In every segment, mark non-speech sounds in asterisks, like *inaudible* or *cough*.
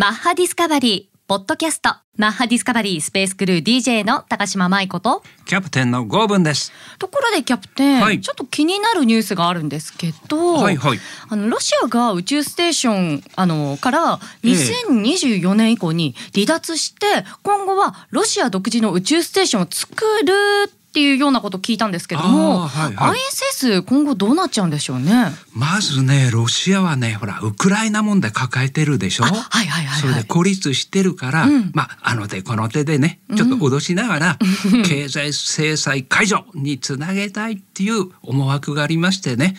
マッハディスカバリー、ポッドキャスト、マッハディスカバリースペースクルー DJ の高島舞子と、キャプテンのゴーブンです。ところでキャプテン、はいちょっと気になるニュースがあるんですけど、はいはい。あのロシアが宇宙ステーションあのからええ2024年以降に離脱して、今後はロシア独自の宇宙ステーションを作るっていうようなことを聞いたんですけども、はいはい ISS 今後どうなっちゃうんでしょうね。まずね、ロシアはね、ほら、ウクライナ問題抱えてるでしょ？あはいはいはいはい。それで孤立してるから、うんまあ、あの手この手でね、ちょっと脅しながら、経済制裁解除につなげたいっていう思惑がありましてね、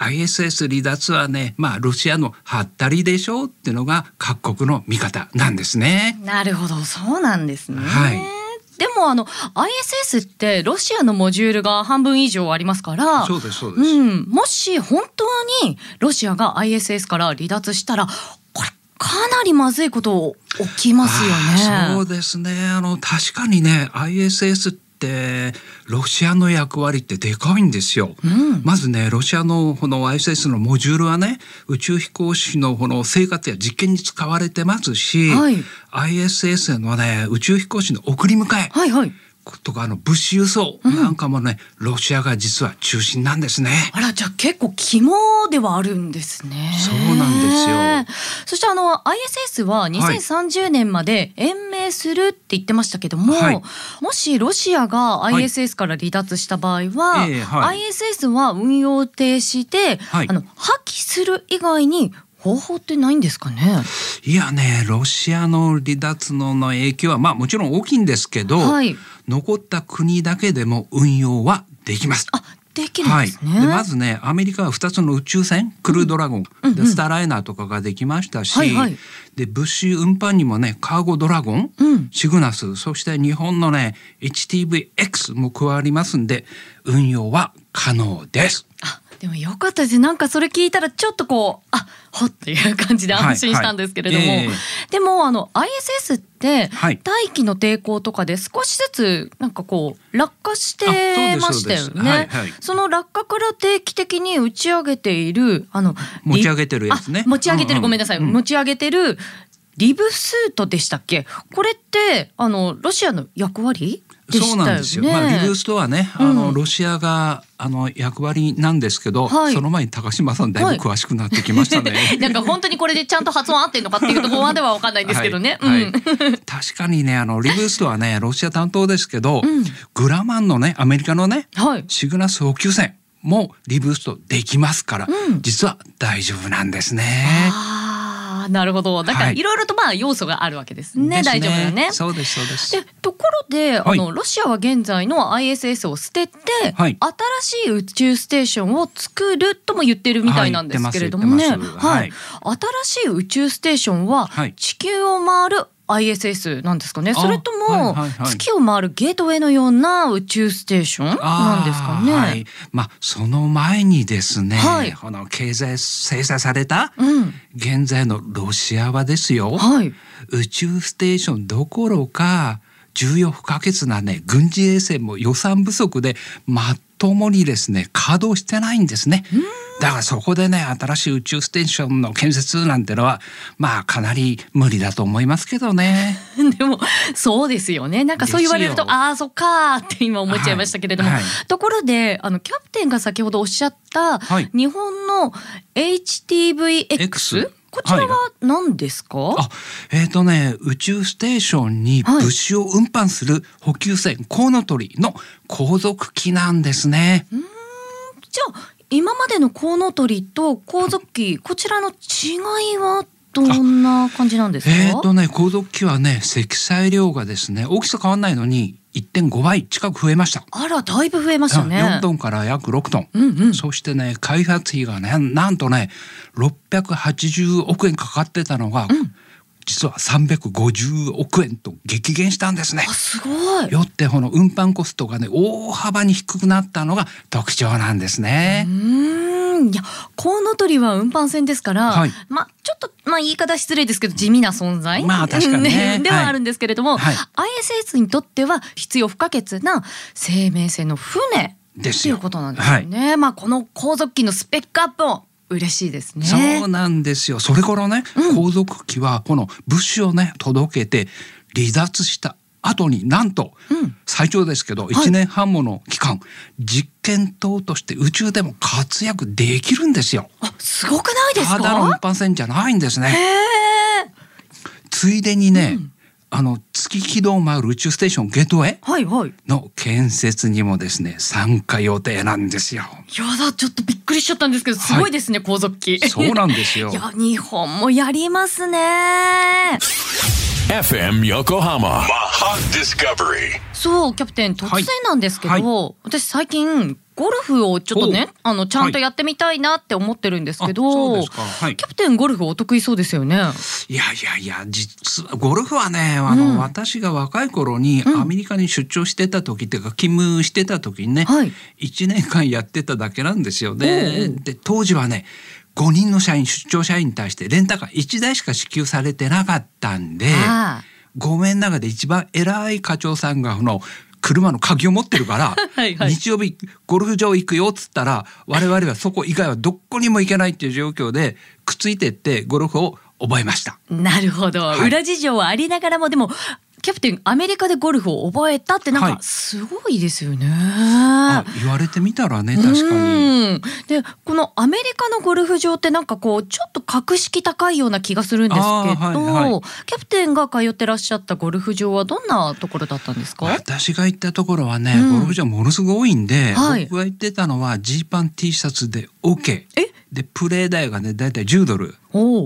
ISS 離脱はね、まあ、ロシアのハったりでしょ？うっていうのが各国の見方なんですね。なるほどそうなんですね。はいでもあの ISS ってロシアのモジュールが半分以上ありますからそうです、そうです。うん、もし本当にロシアが ISS から離脱したらこれかなりまずいこと起きますよね。そうですねあの確かにね ISS ってロシアの役割ってでかいんですよ。うんまずねロシアのこの ISS のモジュールはね宇宙飛行士のこの生活や実験に使われてますし、はい ISS のね宇宙飛行士の送り迎えはいはい。とかあの物資輸送なんかもね、ロシアが実は中心なんですね。あらじゃあ結構肝ではあるんですね。そうなんですよ。そしてあの ISS は2030年まで延命するって言ってましたけども、はいもしロシアがい ISS から離脱した場合は、ええはい ISS は運用停止で、はいあの破棄する以外に方法ってないんですかね？いやねロシアの離脱のの影響はまあもちろん大きいんですけど、はい。残った国だけでも運用はできます。あできるんはい、ですね。でまずねアメリカは2つの宇宙船クルードラゴン、でスターライナーとかができましたし、はいはいで物資運搬にもねカーゴドラゴン、うんシグナスそして日本のね HTVX も加わりますんで運用は可能です。あでもよかったです。なんかそれ聞いたらちょっとこうあほっっていう感じで安心したんですけれども、はいはい。えでもあの ISS ってはい。大気の抵抗とかで少しずつなんかこう落下してましたよね。はいはい。その落下から定期的に打ち上げているあの持ち上げてるやつね。あ持ち上げてる、うんうんごめんなさい、うん持ち上げてるリブスートでしたっけ？これってあのロシアの役割？ね。そうなんですよ。まあリブースとはね、あの、うんロシアがあの役割なんですけど、はいその前に高島さんだいぶ詳しくなってきましたね。*laughs* なんか本当にこれでちゃんと発音合ってんのかっていうところまでは分かんないんですけどね。はいうんはい確かにねあのリブースとはね *laughs* ロシア担当ですけど、うんグラマンのねアメリカのねはい。シグナス補給船もリブーストできますから、うん実は大丈夫なんですね。なるほど。だからはいいろいろとまあ要素があるわけですね。です大丈夫だね。そうですそうです。でところで、はいあのロシアは現在の ISS を捨てて、はい新しい宇宙ステーションを作るとも言ってるみたいなんですけれどもね。はい新しい宇宙ステーションははい地球を回る ISS なんですかね。あそれとも、月を回るゲートウェイのような宇宙ステーションなんですかね。はい、まあその前にですね、はいこの経済制裁されたうん。現在のロシアはですよ、はい。宇宙ステーションどころか重要不可欠なね軍事衛星も予算不足でまともにですね稼働してないんですね。だからそこでね新しい宇宙ステーションの建設なんてのはまあかなり無理だと思いますけどね。*laughs* でもそうですよね。なんかそう言われるとああそっかーって今思っちゃいましたけれども、はい。はいところであのキャプテンが先ほどおっしゃった、はい。日本の HTVX こちらは何ですか、あえーとね宇宙ステーションにはい物資を運搬する補給船コウノトリの後続機なんですね。じゃあ今までのコウノトリと後続機こちらの違いはどんな感じなんですか？えーとね後続機はね積載量がですね大きさ変わんないのに1.5倍近く増えました。あらだいぶ増えましたね。4トンから約6トン、うんうん。そしてね開発費がねなんとね680億円かかってたのが、実は350億円と激減したんですね。あ。すごい。よってこの運搬コストがね大幅に低くなったのが特徴なんですね。う。ーん。いやコウノトリは運搬船ですから、はい。まあちょっとまあ言い方失礼ですけど地味な存在、まあ確かに *laughs* ね。はい。ではあるんですけれども、はい。ISS にとっては必要不可欠な生命線の船っていうことなんですよね。まあこの後続機のスペックアップを嬉しいですね。そうなんですよ。それからね、皇族機はこの物資をね届けて離脱した後になんと、うん最長ですけど1年半もの期間、実験棟として宇宙でも活躍できるんですよ。あ、すごくないですか？ただの一般船じゃないんですね。ついでにね、あの月軌道を回る宇宙ステーションゲートウェイはいはい。の建設にもですね参加予定なんですよ。やだ、ちょっとびっくりしちゃったんですけど、すごいですね、皇族機。そうなんですよ *laughs* い。や、日本もやりますね。FM Maha Discovery そう、キャプテン、突然なんですけど、はい。私最近ゴルフをちょっとね、あのちゃんとやってみたいなって思ってるんですけど、はい。キャプテンゴルフお得意そうですよね。いやいやいや実はゴルフはねあの、うん私が若い頃にアメリカに出張してた時っていうか勤務してた時にね、はい。1年間やってただけなんですよね。で当時はね5人の社員出張社員に対してレンタカー1台しか支給されてなかったんであごめん中で一番偉い課長さんがこの車の鍵を持ってるから *laughs* はいはい。日曜日ゴルフ場行くよっつったら我々はそこ以外はどこにも行けないっていう状況でくっついてってゴルフを覚えました。あ、なるほど、はい。裏事情はありながらもでもキャプテンアメリカでゴルフを覚えたってなんはい。かすごいですよね。あ言われてみたらね確かに。うんでこのアメリカのゴルフ場ってなんかこうちょっと格式高いような気がするんですけど、はいはい。キャプテンが通ってらっしゃったゴルフ場はどんなところだったんですか？私が行ったところはね、うん。ゴルフ場ものすごい多いんで、はい。僕が行ってたのはジーパン T シャツで OK えでプレー代がねだいたい10ドル。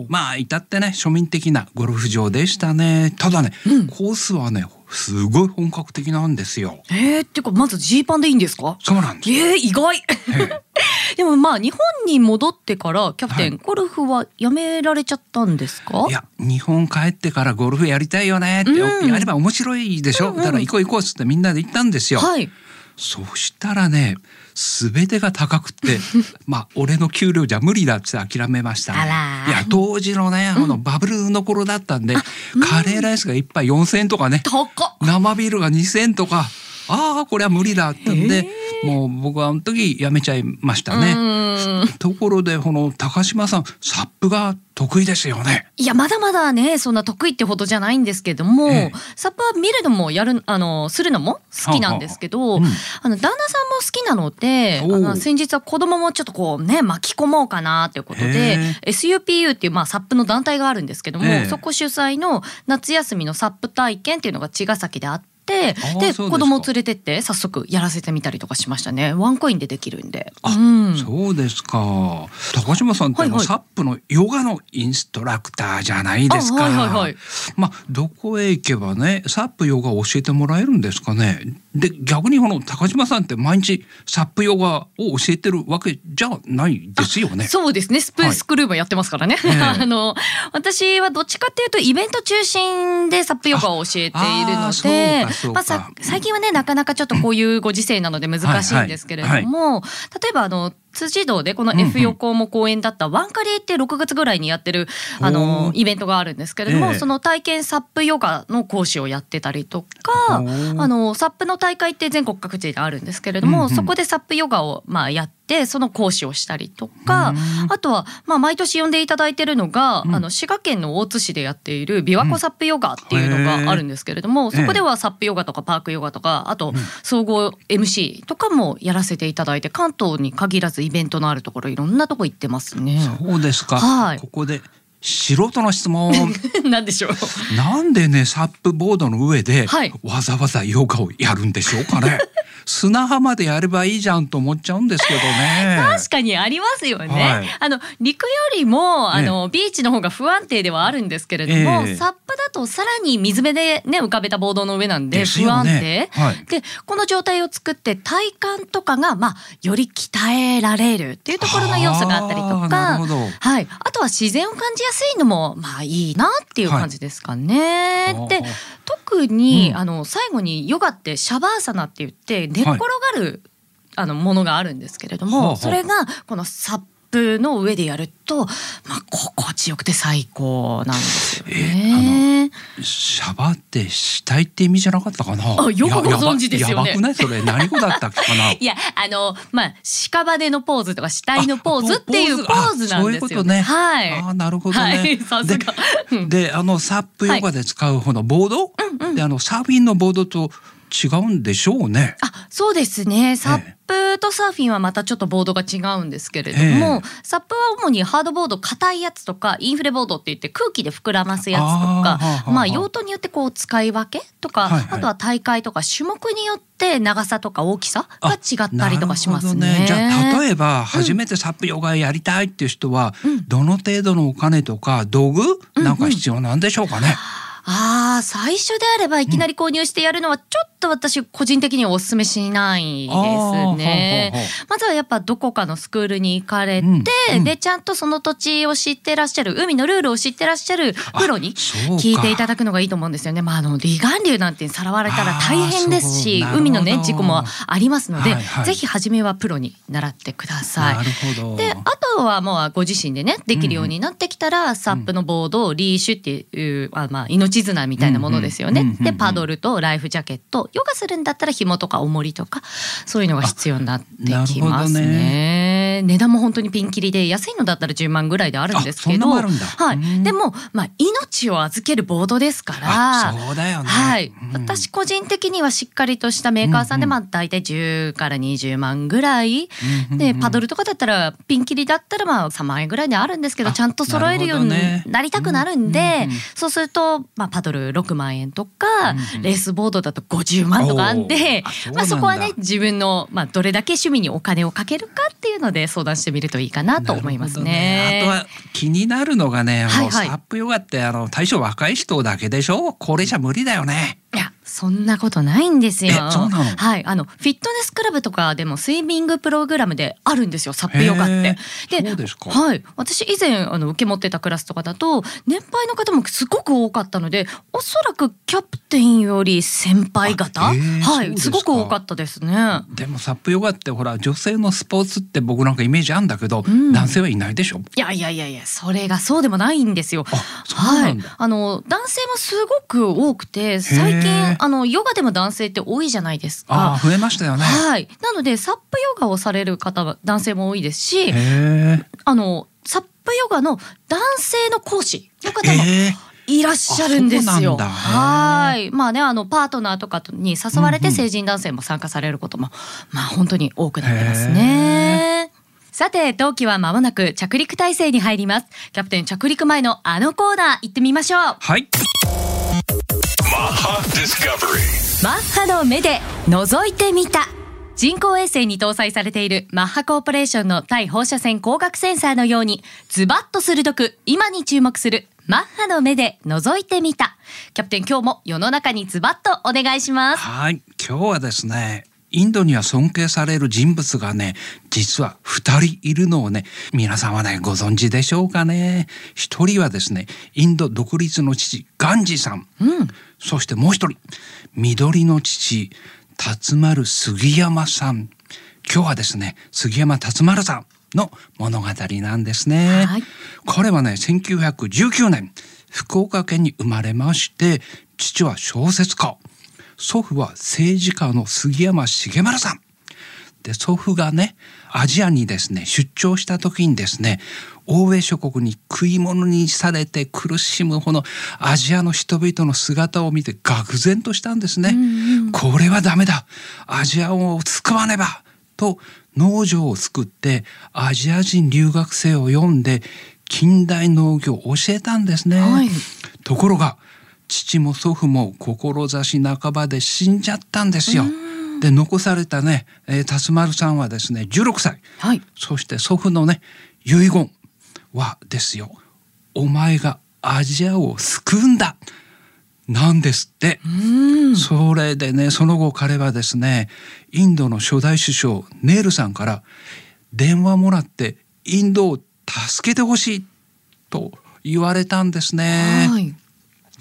まあ至ってね庶民的なゴルフ場でしたね。ただね、うん。コースはねすごい本格的なんですよ。えー、っていうかまずジーパンでいいんですか？そうなんですえー、意外。ええ。*laughs* でもまあ日本に戻ってからキャプテン、はい。ゴルフはやめられちゃったんですか？いや日本帰ってからゴルフやりたいよねって、うん。やれば面白いでしょ、うんうん。だから行こう行こうっつってみんなで行ったんですよ、はい。そしたらね全てが高くって *laughs* まあ俺の給料じゃ無理だって諦めました、ね、いや当時のねあのバブルの頃だったんで、カレーライスが一杯4,000円とかね。生ビールが2,000円とかああこれは無理だ。ってんでもう僕はあの時やめちゃいましたうね。ところでこの高島さんサップが得意ですよね。いやまだまだねそんな得意ってほどじゃないんですけども、ええ。サップは見るのもやるあのするのも好きなんですけど、はあはあ。うん。あの旦那さんも好きなのであの先日は子供もちょっとこうね巻き込もうかなということでへ SUPU っていうまあサップの団体があるんですけども、ええ。そこ主催の夏休みのサップ体験っていうのが茅ヶ崎であって。でそうで子供を連れてって早速やらせてみたりとかしましたね。ワンコインでできるんで。あ、うん、そうですか。高島さんってあの、はいはい。サップのヨガのインストラクターじゃないですか。あはいはいはい。まあどこへ行けばねサップヨガを教えてもらえるんですかね。で逆にこの高島さんって毎日サップヨガを教えてるわけじゃないですよね。そうですね。スプーはい。スクルーもやってますからね、ええ。*laughs* あの私はどっちかっていうとイベント中心でサップヨガを教えているのでまあさ最近はねなかなかちょっとこういうご時世なので難しいんですけれども、例えばあの辻堂でこの F 横も公演だったワンカリって6月ぐらいにやってるあおのーイベントがあるんですけれども、ええ。その体験サップヨガの講師をやってたりとかあのサップの大会って全国各地であるんですけれども、そこでサップヨガをまあやってその講師をしたりとか、うん。あとはまあ毎年呼んでいただいてるのが、うん。あの滋賀県の大津市でやっている琵琶湖サップヨガっていうのがあるんですけれども、そこではサップヨガとかパークヨガとかあと総合 MC とかもやらせていただいて関東に限らずイベントのあるところいろんなとこ行ってますね。そうですか。はいここで素人の質問。*laughs* なんでしょう。なんでねサップボードの上ではいわざわざヨガをやるんでしょうかね。砂浜でやればいいじゃんと思っちゃうんですけどね。*laughs* 確かにありますよね。はいあの陸よりもあの、ビーチの方が不安定ではあるんですけれども、ええサップだとさらに水辺でね浮かべたボードの上なんで不安よね定。はいでこの状態を作って体幹とかがまあより鍛えられるっていうところの要素があったりとか。はい、あとは自然を感じやすいのもまあいいなっていう感じですかね。はいで特に、うん。あの最後にヨガってシャバーサナって言って寝っ転がる、あのものがあるんですけれども、はあはあ。それがこのサップの上でやると、まあ、心地よくて最高なんですよえね。シャバってしたいって意味じゃなかったかな？あよくご存知ですよねややばくない？それ何語だったっけかな？*laughs* いやあのまあ屍のポーズとか死体のポーズっていうポーズ？なんですよ、ね。あそういうことね。はい。あなるほどね。はいさすでであのサップヨガで使うこのボード、であのサーフィンのボードと違うんでしょうね。あそうですね。サップとサーフィンはまたちょっとボードが違うんですけれども、サップは主にハードボード硬いやつとかインフレボードって言って空気で膨らますやつとかあまあ用途によってこう使い分けとか、はいはい。あとは大会とか種目によって長さとか大きさが違ったりとかしますね。なるほどじゃあ例えば初めてサップヨガやりたいっていう人は、どの程度のお金とか道具なんか必要なんでしょうかね。ああ最初であればいきなり購入してやるのはちょっと私個人的にはお勧めしないですね。まずはやっぱどこかのスクールに行かれて、うんうんでちゃんとその土地を知ってらっしゃる海のルールを知ってらっしゃるプロに聞いていただくのがいいと思うんですよね。まああの離岸流なんてさらわれたら大変ですし海のね事故もありますので、はいはいぜひ初めはプロに習ってください。なるほど。であとはもうご自身でねできるようになってきたら、サップのボードをリーシュっていう、あまあ、命綱みたいなものですよね。うんうんうんうんでパドルとライフジャケットヨガするんだったら紐とか重りとかそういうのが必要になってきますなるほどね。値段も本当にピンキリで安いのだったら10万ぐらいであるんですけどでも、まあ、命を預けるボードですからあそうだよね。はい、うん。私個人的にはしっかりとしたメーカーさんで、うんうん。まあ大体10から20万ぐらい、うんうんでパドルとかだったらピンキリだったらまあ3万円ぐらいであるんですけどあちゃんと揃えるようになりたくなるんで、うんうんうんそうすると、まあ、パドル6万円とか、うんうん。レースボードだと50万とかあんでおー。あそうなんだ。まあ、そこはね自分の、まあ、どれだけ趣味にお金をかけるかっていうので相談してみるといいかなと思いますね。なるほどあとは気になるのがね、はいはいサップヨガってあの対象若い人だけでしょ？高齢者無理だよね。いやそんなことないんですよ。はい、あのフィットネスクラブとかでもスイミングプログラムであるんですよ。サップヨガっへて。ーそうですかはい、私以前あの受け持ってたクラスとかだと年配の方もすごく多かったので、おそらくキャプテンより先輩方、はい、すごく多かったですね。でもサップヨガってほら女性のスポーツって僕なんかイメージあるんだけど、ん男性はいないでしょ？いやいやいやいやそれがそうでもないんですよ。あそうなんだはい、あの男性もすごく多くて最へ近ーあのヨガでも男性って多いじゃないですか。ああ増えましたよね。はい、なのでサップヨガをされる方は男性も多いですし。あのサップヨガの男性の講師の方もええいらっしゃるんですよ。はいまあねあのパートナーとかに誘われてうんうん成人男性も参加されることも、まあ本当に多くなってますね。さて冬季は間もなく着陸態勢に入りますキャプテン着陸前のあのコーナー行ってみましょうはい。マッハの目で覗いてみた人工衛星に搭載されているマッハコーポレーションの対放射線光学センサーのようにズバッと鋭く今に注目するマッハの目で覗いてみたキャプテン今日も世の中にズバッとお願いしますはい。今日はですね。インドには尊敬される人物がね、実は二人いるのをね、皆さんはね、ご存知でしょうかね。一人はですね、インド独立の父、ガンジーさん。そしてもう一人、緑の父、辰丸杉山さん。今日はですね、杉山辰丸さんの物語なんですね。はい彼はね、1919年、福岡県に生まれまして、父は小説家。祖父は政治家の杉山重丸さん。で祖父がねアジアにですね出張した時にですね欧米諸国に食い物にされて苦しむこのアジアの人々の姿を見て愕然としたんですね。これはダメだアジアを救わねばと農場を作ってアジア人留学生を呼んで近代農業を教えたんですね。はいところが父も祖父も志半ばで死んじゃったんですよ。で残されたね、えー、辰丸さんはですね16歳。はい。そして祖父のね遺言はですよ「お前がアジアを救うんだ」なんですって。それでねその後彼はですねインドの初代首相ネールさんから電話もらってインドを助けてほしいと言われたんですね。はい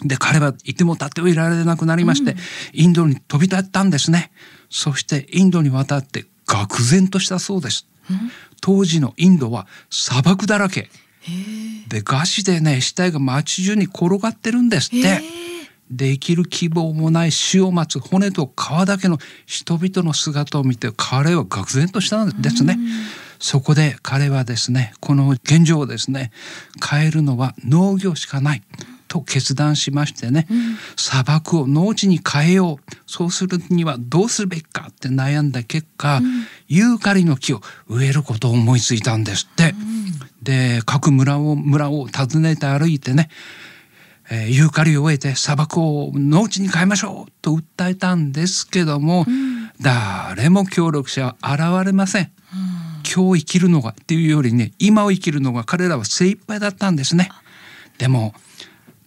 で彼はいても立ってもいられなくなりまして、インドに飛び立ったんですね。そしてインドに渡って愕然としたそうです、当時のインドは砂漠だらけ。で餓死でね死体が街中に転がってるんですって、で生きる希望もない死を待つ骨と皮だけの人々の姿を見て彼は愕然としたんですね。そこで彼はですねこの現状をですね変えるのは農業しかないと決断しましてね、うん、砂漠を農地に変えよう。そうするにはどうするべきかって悩んだ結果、うん、ユーカリの木を植えることを思いついたんですって。うん、で各村を村を訪ねて歩いてねえー、ユーカリを植えて砂漠を農地に変えましょうと訴えたんですけども、うん、誰も協力者は現れません。うん、今日生きるのがっていうよりね今を生きるのが彼らは精一杯だったんですね。でも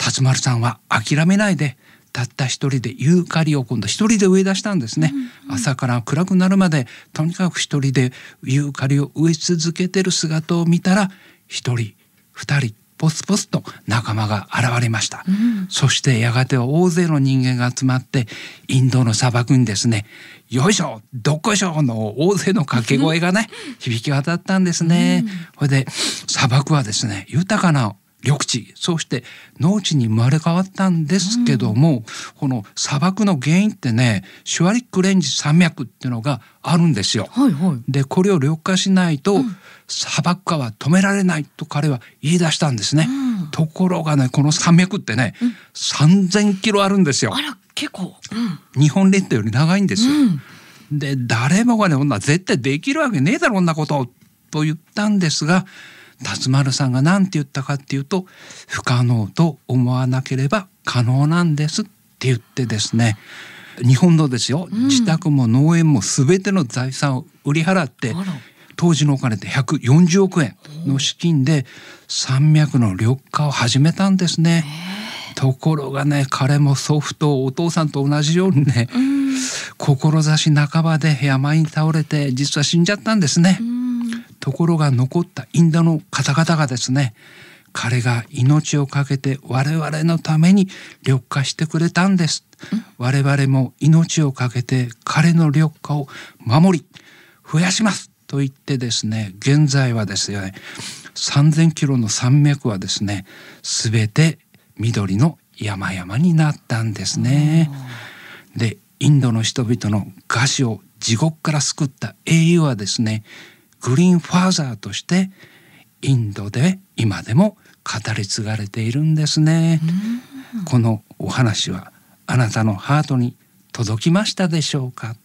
辰丸さんは諦めないでたった一人でユーカリを今度一人で植え出したんですね、うんうん、朝から暗くなるまでとにかく一人でユーカリを植え続けてる姿を見たら一人二人ポツポツと仲間が現れました、うん、そしてやがては大勢の人間が集まってインドの砂漠にですねよいしょどっこいしょの大勢の掛け声がね響き渡ったんですね、こ、うん、れで砂漠はですね豊かな緑地そして農地に生まれ変わったんですけども、うん、この砂漠の原因ってねシュワリックレンジ山脈っていうのがあるんですよ。はいはい、でこれを緑化しないと、うん、砂漠化は止められないと彼は言い出したんですね。うん、ところがねこの山脈ってね、うん、3,000キロあるんですよ。あら結構、日本列島より長いんですよ。で誰もがね女絶対できるわけねえだろこんなことと言ったんですが辰丸さんが何て言ったかっていうと不可能と思わなければ可能なんですって言ってですね。日本のですよ、うん、自宅も農園も全ての財産を売り払って当時のお金で140億円の資金で山脈の緑化を始めたんですね。ところがね彼も祖父とお父さんと同じようにね、うん、志半ばで病に倒れて実は死んじゃったんですね。うんところが残ったインドの方々がですね。彼が命を懸けて我々のために緑化してくれたんです。我々も命を懸けて彼の緑化を守り増やします。と言ってですね現在はですよね3,000キロの山脈はですね全て緑の山々になったんですね。でインドの人々の餓死を地獄から救った英雄はですねグリーンファーザーとしてインドで今でも語り継がれているんですね。このお話はあなたのハートに届きましたでしょうか？